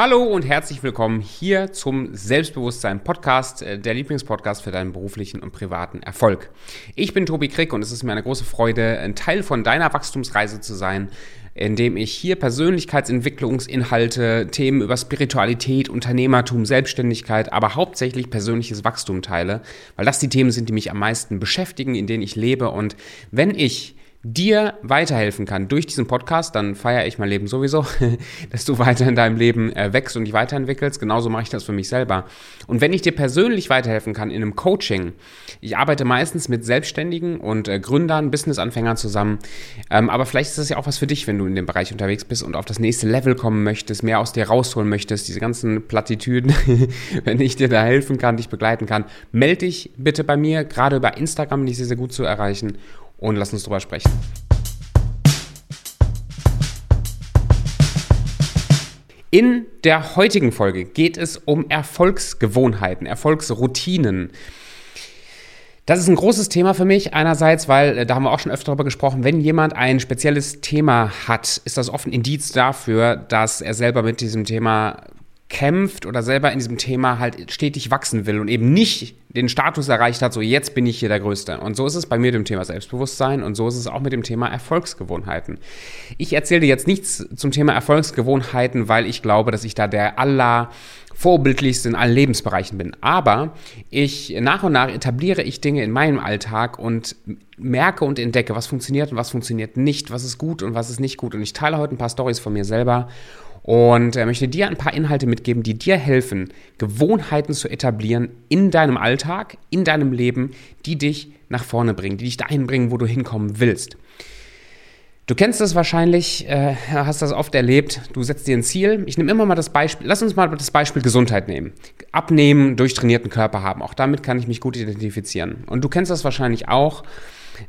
Hallo und herzlich willkommen hier zum Selbstbewusstsein Podcast, äh, der Lieblingspodcast für deinen beruflichen und privaten Erfolg. Ich bin Tobi Krick und es ist mir eine große Freude, ein Teil von deiner Wachstumsreise zu sein, indem ich hier Persönlichkeitsentwicklungsinhalte, Themen über Spiritualität, Unternehmertum, Selbstständigkeit, aber hauptsächlich persönliches Wachstum teile, weil das die Themen sind, die mich am meisten beschäftigen, in denen ich lebe und wenn ich dir weiterhelfen kann durch diesen Podcast, dann feiere ich mein Leben sowieso, dass du weiter in deinem Leben äh, wächst und dich weiterentwickelst. Genauso mache ich das für mich selber. Und wenn ich dir persönlich weiterhelfen kann in einem Coaching, ich arbeite meistens mit Selbstständigen und äh, Gründern, Businessanfängern zusammen, ähm, aber vielleicht ist das ja auch was für dich, wenn du in dem Bereich unterwegs bist und auf das nächste Level kommen möchtest, mehr aus dir rausholen möchtest, diese ganzen Plattitüden, wenn ich dir da helfen kann, dich begleiten kann, melde dich bitte bei mir, gerade über Instagram bin ich sehr, sehr gut zu erreichen und lass uns drüber sprechen. In der heutigen Folge geht es um Erfolgsgewohnheiten, Erfolgsroutinen. Das ist ein großes Thema für mich. Einerseits, weil, äh, da haben wir auch schon öfter darüber gesprochen, wenn jemand ein spezielles Thema hat, ist das oft ein Indiz dafür, dass er selber mit diesem Thema kämpft oder selber in diesem Thema halt stetig wachsen will und eben nicht den Status erreicht hat, so jetzt bin ich hier der Größte. Und so ist es bei mir mit dem Thema Selbstbewusstsein und so ist es auch mit dem Thema Erfolgsgewohnheiten. Ich erzähle dir jetzt nichts zum Thema Erfolgsgewohnheiten, weil ich glaube, dass ich da der aller vorbildlichste in allen Lebensbereichen bin. Aber ich nach und nach etabliere ich Dinge in meinem Alltag und merke und entdecke, was funktioniert und was funktioniert nicht, was ist gut und was ist nicht gut. Und ich teile heute ein paar Stories von mir selber und äh, möchte dir ein paar Inhalte mitgeben, die dir helfen, Gewohnheiten zu etablieren in deinem Alltag, in deinem Leben, die dich nach vorne bringen, die dich dahin bringen, wo du hinkommen willst. Du kennst das wahrscheinlich, äh, hast das oft erlebt. Du setzt dir ein Ziel. Ich nehme immer mal das Beispiel, lass uns mal das Beispiel Gesundheit nehmen. Abnehmen, durchtrainierten Körper haben. Auch damit kann ich mich gut identifizieren. Und du kennst das wahrscheinlich auch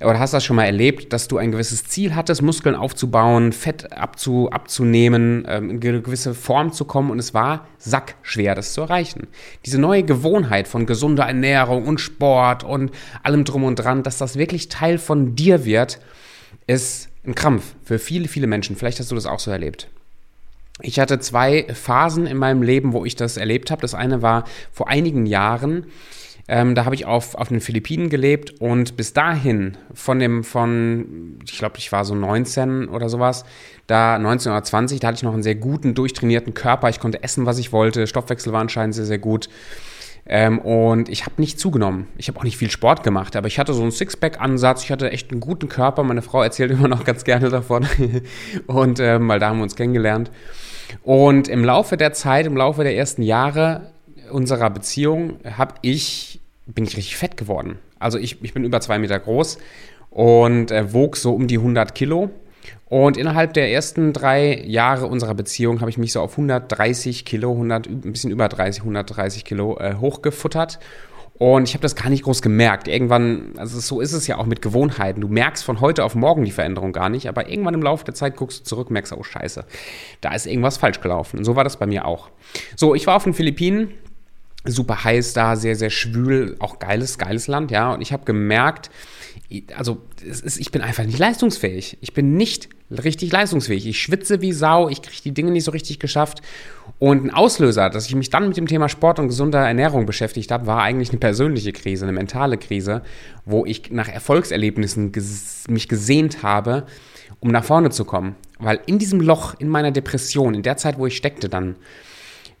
oder hast das schon mal erlebt, dass du ein gewisses Ziel hattest, Muskeln aufzubauen, Fett abzu, abzunehmen, ähm, in eine gewisse Form zu kommen und es war sackschwer, das zu erreichen. Diese neue Gewohnheit von gesunder Ernährung und Sport und allem drum und dran, dass das wirklich Teil von dir wird, ist ein Krampf für viele, viele Menschen. Vielleicht hast du das auch so erlebt. Ich hatte zwei Phasen in meinem Leben, wo ich das erlebt habe. Das eine war vor einigen Jahren. Ähm, da habe ich auf, auf den Philippinen gelebt und bis dahin von dem, von, ich glaube, ich war so 19 oder sowas, da 19 oder 20, da hatte ich noch einen sehr guten, durchtrainierten Körper. Ich konnte essen, was ich wollte. Stoffwechsel war anscheinend sehr, sehr gut. Ähm, und ich habe nicht zugenommen. Ich habe auch nicht viel Sport gemacht, aber ich hatte so einen Sixpack-Ansatz. Ich hatte echt einen guten Körper. Meine Frau erzählt immer noch ganz gerne davon. und ähm, weil da haben wir uns kennengelernt. Und im Laufe der Zeit, im Laufe der ersten Jahre unserer Beziehung habe ich, bin ich richtig fett geworden. Also ich, ich bin über zwei Meter groß und äh, wog so um die 100 Kilo. Und innerhalb der ersten drei Jahre unserer Beziehung habe ich mich so auf 130 Kilo, 100, ein bisschen über 30, 130 Kilo äh, hochgefuttert. Und ich habe das gar nicht groß gemerkt. Irgendwann, also so ist es ja auch mit Gewohnheiten. Du merkst von heute auf morgen die Veränderung gar nicht, aber irgendwann im Laufe der Zeit guckst du zurück, merkst, oh Scheiße, da ist irgendwas falsch gelaufen. Und so war das bei mir auch. So, ich war auf den Philippinen, super heiß da, sehr, sehr schwül, auch geiles, geiles Land, ja. Und ich habe gemerkt, also ist, ich bin einfach nicht leistungsfähig. Ich bin nicht richtig leistungsfähig. Ich schwitze wie Sau, ich kriege die Dinge nicht so richtig geschafft. Und ein Auslöser, dass ich mich dann mit dem Thema Sport und gesunder Ernährung beschäftigt habe, war eigentlich eine persönliche Krise, eine mentale Krise, wo ich nach Erfolgserlebnissen ges mich gesehnt habe, um nach vorne zu kommen. Weil in diesem Loch, in meiner Depression, in der Zeit, wo ich steckte dann,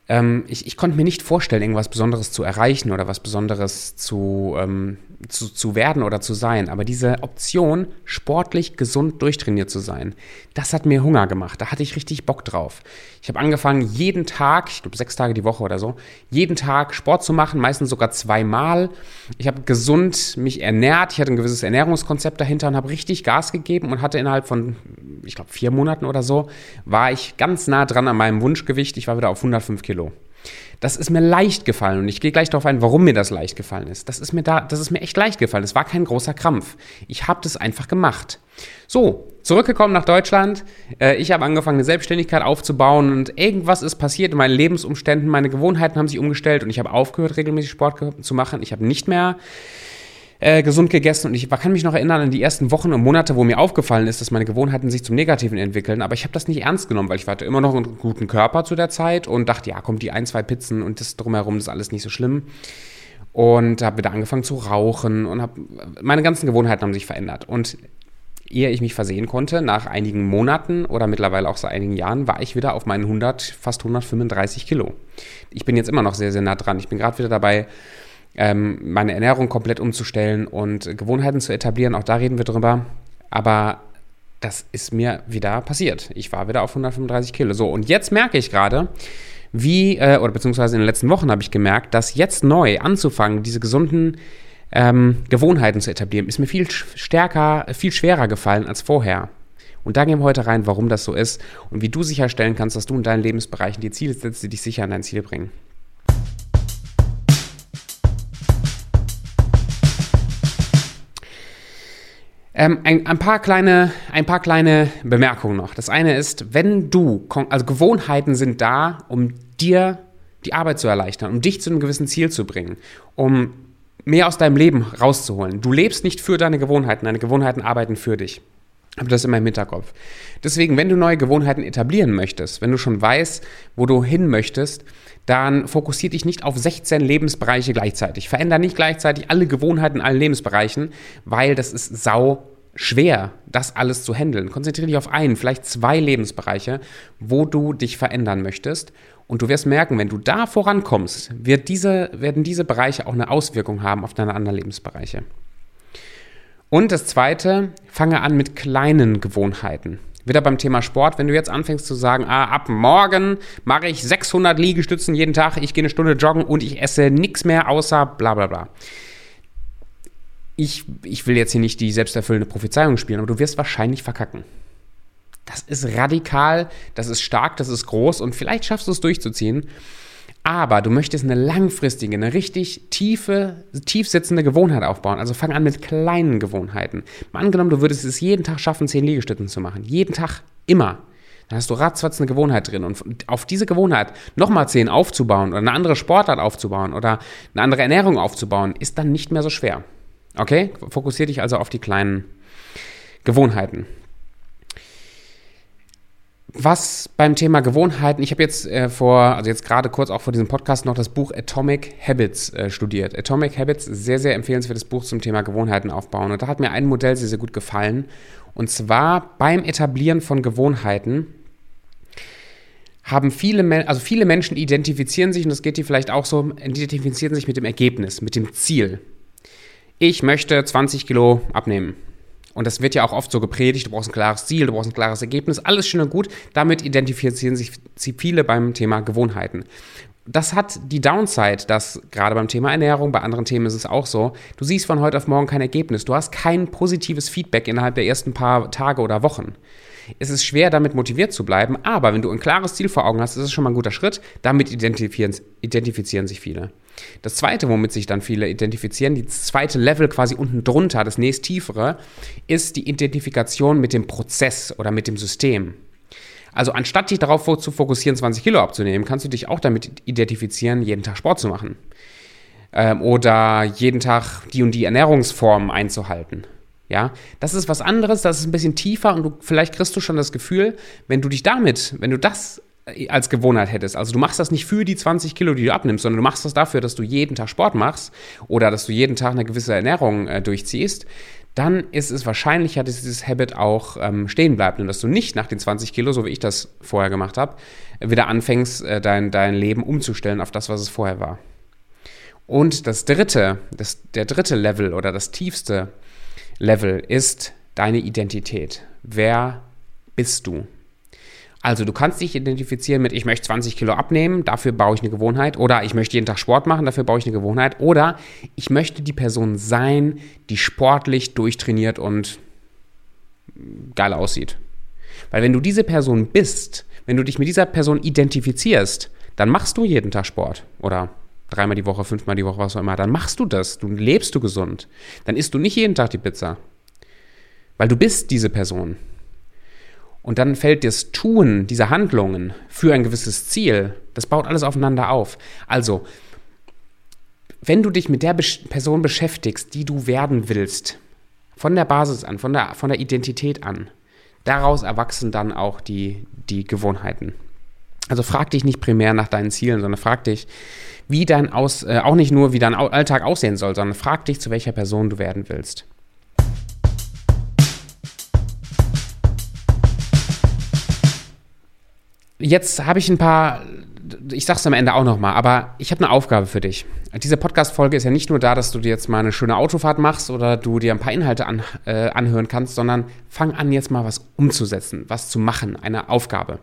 ähm, ich, ich konnte mir nicht vorstellen, irgendwas Besonderes zu erreichen oder was Besonderes zu, ähm, zu, zu werden oder zu sein. Aber diese Option, sportlich gesund durchtrainiert zu sein, das hat mir Hunger gemacht. Da hatte ich richtig Bock drauf. Ich habe angefangen, jeden Tag, ich glaube sechs Tage die Woche oder so, jeden Tag Sport zu machen, meistens sogar zweimal. Ich habe gesund mich ernährt, ich hatte ein gewisses Ernährungskonzept dahinter und habe richtig Gas gegeben und hatte innerhalb von, ich glaube, vier Monaten oder so, war ich ganz nah dran an meinem Wunschgewicht. Ich war wieder auf 105 Kilo. Das ist mir leicht gefallen und ich gehe gleich darauf ein, warum mir das leicht gefallen ist. Das ist mir da, das ist mir echt leicht gefallen. Es war kein großer Krampf. Ich habe das einfach gemacht. So, zurückgekommen nach Deutschland. Äh, ich habe angefangen, eine Selbstständigkeit aufzubauen und irgendwas ist passiert in meinen Lebensumständen. Meine Gewohnheiten haben sich umgestellt und ich habe aufgehört, regelmäßig Sport zu machen. Ich habe nicht mehr äh, gesund gegessen und ich kann mich noch erinnern an die ersten Wochen und Monate, wo mir aufgefallen ist, dass meine Gewohnheiten sich zum Negativen entwickeln, aber ich habe das nicht ernst genommen, weil ich hatte immer noch einen guten Körper zu der Zeit und dachte, ja, kommt die ein, zwei Pizzen und das drumherum das ist alles nicht so schlimm. Und habe wieder angefangen zu rauchen und habe meine ganzen Gewohnheiten haben sich verändert und ehe ich mich versehen konnte, nach einigen Monaten oder mittlerweile auch seit einigen Jahren, war ich wieder auf meinen 100, fast 135 Kilo. Ich bin jetzt immer noch sehr, sehr nah dran. Ich bin gerade wieder dabei, ähm, meine Ernährung komplett umzustellen und Gewohnheiten zu etablieren. Auch da reden wir drüber. Aber das ist mir wieder passiert. Ich war wieder auf 135 Kilo. So, und jetzt merke ich gerade, wie, äh, oder beziehungsweise in den letzten Wochen habe ich gemerkt, dass jetzt neu anzufangen, diese gesunden ähm, Gewohnheiten zu etablieren, ist mir viel stärker, viel schwerer gefallen als vorher. Und da gehen wir heute rein, warum das so ist und wie du sicherstellen kannst, dass du in deinen Lebensbereichen die Ziele setzt, die dich sicher an dein Ziel bringen. Ähm, ein, ein, paar kleine, ein paar kleine Bemerkungen noch. Das eine ist, wenn du, also Gewohnheiten sind da, um dir die Arbeit zu erleichtern, um dich zu einem gewissen Ziel zu bringen, um mehr aus deinem Leben rauszuholen. Du lebst nicht für deine Gewohnheiten, deine Gewohnheiten arbeiten für dich. Hab das immer im Hinterkopf. Deswegen, wenn du neue Gewohnheiten etablieren möchtest, wenn du schon weißt, wo du hin möchtest, dann fokussiere dich nicht auf 16 Lebensbereiche gleichzeitig. Veränder nicht gleichzeitig alle Gewohnheiten in allen Lebensbereichen, weil das ist sau schwer, das alles zu handeln. Konzentriere dich auf einen, vielleicht zwei Lebensbereiche, wo du dich verändern möchtest und du wirst merken, wenn du da vorankommst, wird diese, werden diese Bereiche auch eine Auswirkung haben auf deine anderen Lebensbereiche. Und das Zweite, fange an mit kleinen Gewohnheiten. Wieder beim Thema Sport, wenn du jetzt anfängst zu sagen, ah, ab morgen mache ich 600 Liegestützen jeden Tag, ich gehe eine Stunde joggen und ich esse nichts mehr außer bla bla bla. Ich, ich will jetzt hier nicht die selbsterfüllende Prophezeiung spielen, aber du wirst wahrscheinlich verkacken. Das ist radikal, das ist stark, das ist groß und vielleicht schaffst du es durchzuziehen. Aber du möchtest eine langfristige, eine richtig tiefe, tief sitzende Gewohnheit aufbauen. Also fang an mit kleinen Gewohnheiten. Mal angenommen, du würdest es jeden Tag schaffen, 10 Liegestützen zu machen. Jeden Tag, immer. Dann hast du ratzfatz eine Gewohnheit drin. Und auf diese Gewohnheit nochmal 10 aufzubauen oder eine andere Sportart aufzubauen oder eine andere Ernährung aufzubauen, ist dann nicht mehr so schwer. Okay? Fokussiere dich also auf die kleinen Gewohnheiten was beim Thema Gewohnheiten, ich habe jetzt äh, vor, also jetzt gerade kurz auch vor diesem Podcast noch das Buch Atomic Habits äh, studiert. Atomic Habits, sehr, sehr empfehlenswertes Buch zum Thema Gewohnheiten aufbauen. Und da hat mir ein Modell sehr, sehr gut gefallen. Und zwar beim Etablieren von Gewohnheiten haben viele, also viele Menschen identifizieren sich, und das geht dir vielleicht auch so, identifizieren sich mit dem Ergebnis, mit dem Ziel. Ich möchte 20 Kilo abnehmen. Und das wird ja auch oft so gepredigt, du brauchst ein klares Ziel, du brauchst ein klares Ergebnis, alles schön und gut. Damit identifizieren sich viele beim Thema Gewohnheiten. Das hat die Downside, dass gerade beim Thema Ernährung, bei anderen Themen ist es auch so, du siehst von heute auf morgen kein Ergebnis. Du hast kein positives Feedback innerhalb der ersten paar Tage oder Wochen. Es ist schwer, damit motiviert zu bleiben, aber wenn du ein klares Ziel vor Augen hast, ist es schon mal ein guter Schritt. Damit identifizieren, identifizieren sich viele. Das zweite, womit sich dann viele identifizieren, die zweite Level quasi unten drunter, das nächst tiefere, ist die Identifikation mit dem Prozess oder mit dem System. Also anstatt dich darauf zu fokussieren, 20 Kilo abzunehmen, kannst du dich auch damit identifizieren, jeden Tag Sport zu machen. Ähm, oder jeden Tag die und die Ernährungsformen einzuhalten. Ja, das ist was anderes, das ist ein bisschen tiefer und du, vielleicht kriegst du schon das Gefühl, wenn du dich damit, wenn du das als Gewohnheit hättest. Also du machst das nicht für die 20 Kilo, die du abnimmst, sondern du machst das dafür, dass du jeden Tag Sport machst oder dass du jeden Tag eine gewisse Ernährung äh, durchziehst, dann ist es wahrscheinlicher, dass dieses Habit auch ähm, stehen bleibt und dass du nicht nach den 20 Kilo, so wie ich das vorher gemacht habe, wieder anfängst, äh, dein, dein Leben umzustellen auf das, was es vorher war. Und das dritte, das, der dritte Level oder das tiefste Level ist deine Identität. Wer bist du? Also du kannst dich identifizieren mit, ich möchte 20 Kilo abnehmen, dafür baue ich eine Gewohnheit. Oder ich möchte jeden Tag Sport machen, dafür baue ich eine Gewohnheit. Oder ich möchte die Person sein, die sportlich durchtrainiert und geil aussieht. Weil wenn du diese Person bist, wenn du dich mit dieser Person identifizierst, dann machst du jeden Tag Sport. Oder dreimal die Woche, fünfmal die Woche, was auch immer. Dann machst du das. Du lebst du gesund. Dann isst du nicht jeden Tag die Pizza. Weil du bist diese Person. Und dann fällt das Tun dieser Handlungen für ein gewisses Ziel, das baut alles aufeinander auf. Also, wenn du dich mit der Person beschäftigst, die du werden willst, von der Basis an, von der, von der Identität an, daraus erwachsen dann auch die, die Gewohnheiten. Also frag dich nicht primär nach deinen Zielen, sondern frag dich, wie dein Aus, äh, auch nicht nur, wie dein Alltag aussehen soll, sondern frag dich, zu welcher Person du werden willst. Jetzt habe ich ein paar, ich sag's am Ende auch nochmal, aber ich habe eine Aufgabe für dich. Diese Podcast-Folge ist ja nicht nur da, dass du dir jetzt mal eine schöne Autofahrt machst oder du dir ein paar Inhalte an, äh, anhören kannst, sondern fang an, jetzt mal was umzusetzen, was zu machen, eine Aufgabe.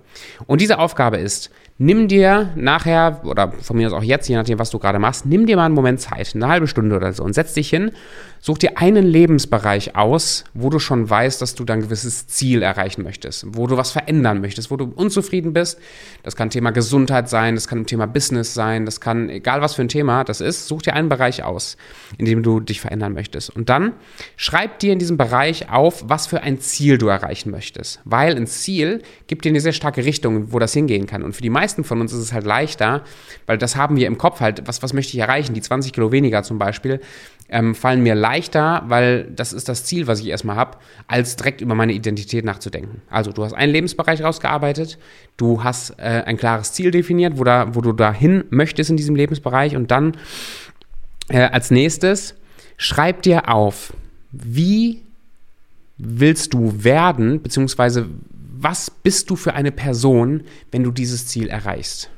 Und diese Aufgabe ist, nimm dir nachher, oder von mir aus auch jetzt, je nachdem, was du gerade machst, nimm dir mal einen Moment Zeit, eine halbe Stunde oder so, und setz dich hin, such dir einen Lebensbereich aus, wo du schon weißt, dass du dann ein gewisses Ziel erreichen möchtest, wo du was verändern möchtest, wo du unzufrieden bist. Das kann Thema Gesundheit sein, das kann Thema Business sein, das kann, egal was für ein Thema das ist, such dir einen Bereich aus, in dem du dich verändern möchtest. Und dann schreib dir in diesem Bereich auf, was für ein Ziel du erreichen möchtest. Weil ein Ziel gibt dir eine sehr starke Richtung, wo das hingehen kann. Und für die meisten meisten von uns ist es halt leichter, weil das haben wir im Kopf halt, was, was möchte ich erreichen? Die 20 Kilo weniger zum Beispiel, ähm, fallen mir leichter, weil das ist das Ziel, was ich erstmal habe, als direkt über meine Identität nachzudenken. Also du hast einen Lebensbereich rausgearbeitet, du hast äh, ein klares Ziel definiert, wo, da, wo du dahin möchtest in diesem Lebensbereich und dann äh, als nächstes schreib dir auf, wie willst du werden, beziehungsweise was bist du für eine Person, wenn du dieses Ziel erreichst?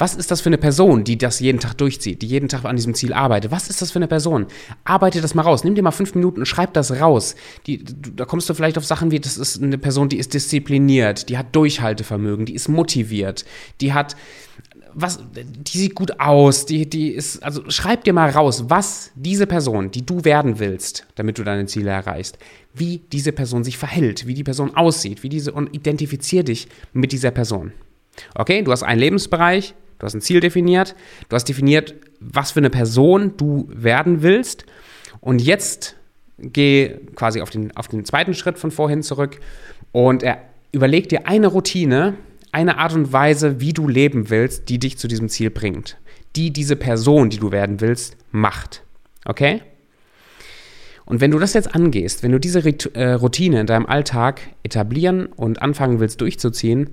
Was ist das für eine Person, die das jeden Tag durchzieht, die jeden Tag an diesem Ziel arbeitet? Was ist das für eine Person? Arbeite das mal raus. Nimm dir mal fünf Minuten und schreib das raus. Die, da kommst du vielleicht auf Sachen wie, das ist eine Person, die ist diszipliniert, die hat Durchhaltevermögen, die ist motiviert, die hat, was, die sieht gut aus, die, die ist, also schreib dir mal raus, was diese Person, die du werden willst, damit du deine Ziele erreichst, wie diese Person sich verhält, wie die Person aussieht, wie diese und identifizier dich mit dieser Person. Okay, du hast einen Lebensbereich, du hast ein Ziel definiert, du hast definiert, was für eine Person du werden willst und jetzt geh quasi auf den, auf den zweiten Schritt von vorhin zurück und er, überleg dir eine Routine, eine Art und Weise, wie du leben willst, die dich zu diesem Ziel bringt, die diese Person, die du werden willst, macht. Okay? Und wenn du das jetzt angehst, wenn du diese äh, Routine in deinem Alltag etablieren und anfangen willst durchzuziehen,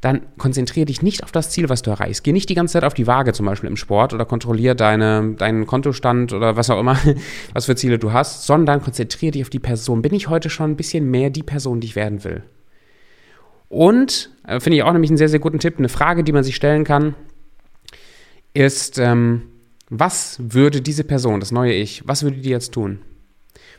dann konzentriere dich nicht auf das Ziel, was du erreichst. Geh nicht die ganze Zeit auf die Waage zum Beispiel im Sport oder kontrolliere deine, deinen Kontostand oder was auch immer, was für Ziele du hast, sondern konzentriere dich auf die Person. Bin ich heute schon ein bisschen mehr die Person, die ich werden will? Und, äh, finde ich auch nämlich einen sehr, sehr guten Tipp, eine Frage, die man sich stellen kann, ist, ähm, was würde diese Person, das neue Ich, was würde die jetzt tun?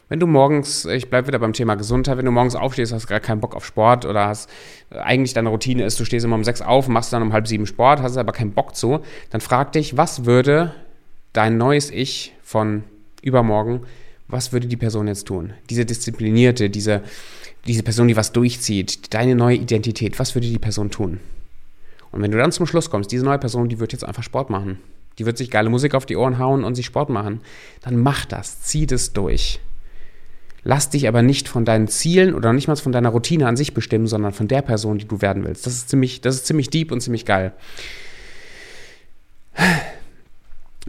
Wenn du morgens, ich bleibe wieder beim Thema Gesundheit, wenn du morgens aufstehst, hast gar keinen Bock auf Sport oder hast eigentlich deine Routine ist, du stehst immer um sechs auf, machst dann um halb sieben Sport, hast aber keinen Bock zu, dann frag dich, was würde dein neues Ich von übermorgen, was würde die Person jetzt tun? Diese disziplinierte, diese, diese Person, die was durchzieht, deine neue Identität, was würde die Person tun? Und wenn du dann zum Schluss kommst, diese neue Person, die wird jetzt einfach Sport machen. Die wird sich geile Musik auf die Ohren hauen und sich Sport machen. Dann mach das, zieh das durch. Lass dich aber nicht von deinen Zielen oder nicht mal von deiner Routine an sich bestimmen, sondern von der Person, die du werden willst. Das ist ziemlich, das ist ziemlich deep und ziemlich geil.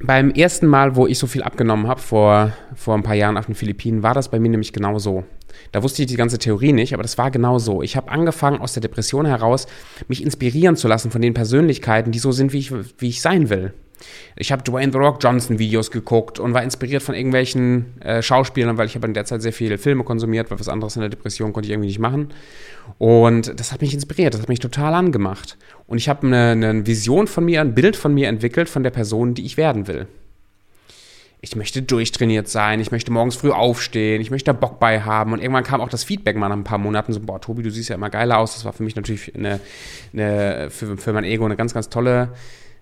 Beim ersten Mal, wo ich so viel abgenommen habe, vor, vor ein paar Jahren auf den Philippinen, war das bei mir nämlich genau so. Da wusste ich die ganze Theorie nicht, aber das war genau so. Ich habe angefangen, aus der Depression heraus mich inspirieren zu lassen von den Persönlichkeiten, die so sind, wie ich, wie ich sein will. Ich habe Dwayne The Rock Johnson Videos geguckt und war inspiriert von irgendwelchen äh, Schauspielern, weil ich habe in der Zeit sehr viele Filme konsumiert, weil was anderes in der Depression konnte ich irgendwie nicht machen. Und das hat mich inspiriert, das hat mich total angemacht. Und ich habe eine, eine Vision von mir, ein Bild von mir entwickelt von der Person, die ich werden will. Ich möchte durchtrainiert sein, ich möchte morgens früh aufstehen, ich möchte da Bock bei haben. Und irgendwann kam auch das Feedback mal nach ein paar Monaten so, boah, Tobi, du siehst ja immer geiler aus. Das war für mich natürlich eine, eine für, für mein Ego eine ganz, ganz tolle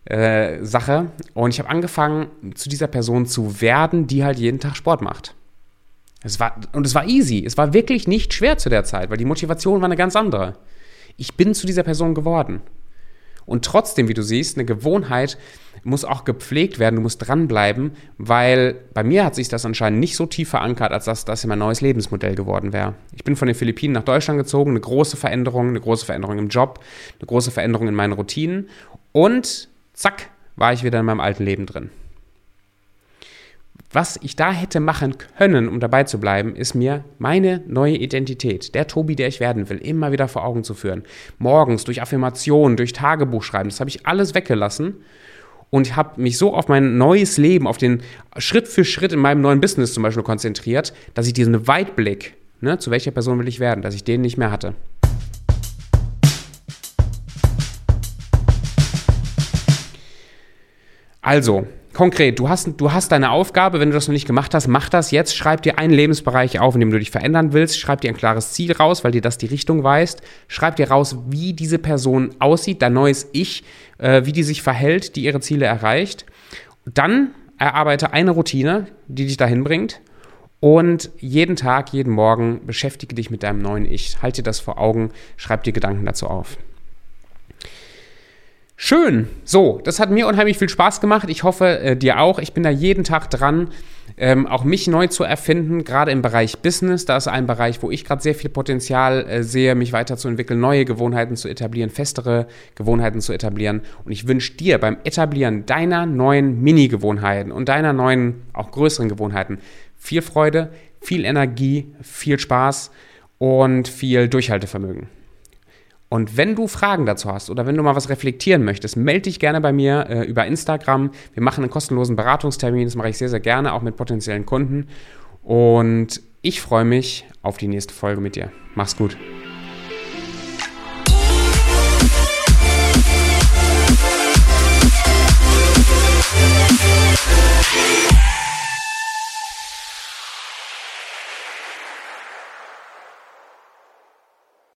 äh, Sache. Und ich habe angefangen, zu dieser Person zu werden, die halt jeden Tag Sport macht. Es war, und es war easy. Es war wirklich nicht schwer zu der Zeit, weil die Motivation war eine ganz andere. Ich bin zu dieser Person geworden. Und trotzdem, wie du siehst, eine Gewohnheit muss auch gepflegt werden, du musst dranbleiben, weil bei mir hat sich das anscheinend nicht so tief verankert, als dass das mein neues Lebensmodell geworden wäre. Ich bin von den Philippinen nach Deutschland gezogen, eine große Veränderung, eine große Veränderung im Job, eine große Veränderung in meinen Routinen und zack, war ich wieder in meinem alten Leben drin. was ich da hätte machen können, um dabei zu bleiben, ist mir meine neue Identität, der Tobi, der ich werden will, immer wieder vor Augen zu führen. Morgens durch Affirmationen, durch Tagebuch schreiben, das habe ich alles weggelassen und habe mich so auf mein neues Leben, auf den Schritt für Schritt in meinem neuen Business zum Beispiel konzentriert, dass ich diesen Weitblick, ne, zu welcher Person will ich werden, dass ich den nicht mehr hatte. Also, konkret, du hast, du hast deine Aufgabe, wenn du das noch nicht gemacht hast, mach das jetzt, schreib dir einen Lebensbereich auf, in dem du dich verändern willst, schreib dir ein klares Ziel raus, weil dir das die Richtung weist, schreib dir raus, wie diese Person aussieht, dein neues Ich, äh, wie die sich verhält, die ihre Ziele erreicht. Dann erarbeite eine Routine, die dich dahin bringt und jeden Tag, jeden Morgen beschäftige dich mit deinem neuen Ich. Halte dir das vor Augen, schreib dir Gedanken dazu auf. Schön. So, das hat mir unheimlich viel Spaß gemacht. Ich hoffe, äh, dir auch. Ich bin da jeden Tag dran, ähm, auch mich neu zu erfinden, gerade im Bereich Business. Da ist ein Bereich, wo ich gerade sehr viel Potenzial äh, sehe, mich weiterzuentwickeln, neue Gewohnheiten zu etablieren, festere Gewohnheiten zu etablieren. Und ich wünsche dir beim Etablieren deiner neuen Mini-Gewohnheiten und deiner neuen, auch größeren Gewohnheiten viel Freude, viel Energie, viel Spaß und viel Durchhaltevermögen. Und wenn du Fragen dazu hast oder wenn du mal was reflektieren möchtest, melde dich gerne bei mir äh, über Instagram. Wir machen einen kostenlosen Beratungstermin, das mache ich sehr, sehr gerne, auch mit potenziellen Kunden. Und ich freue mich auf die nächste Folge mit dir. Mach's gut.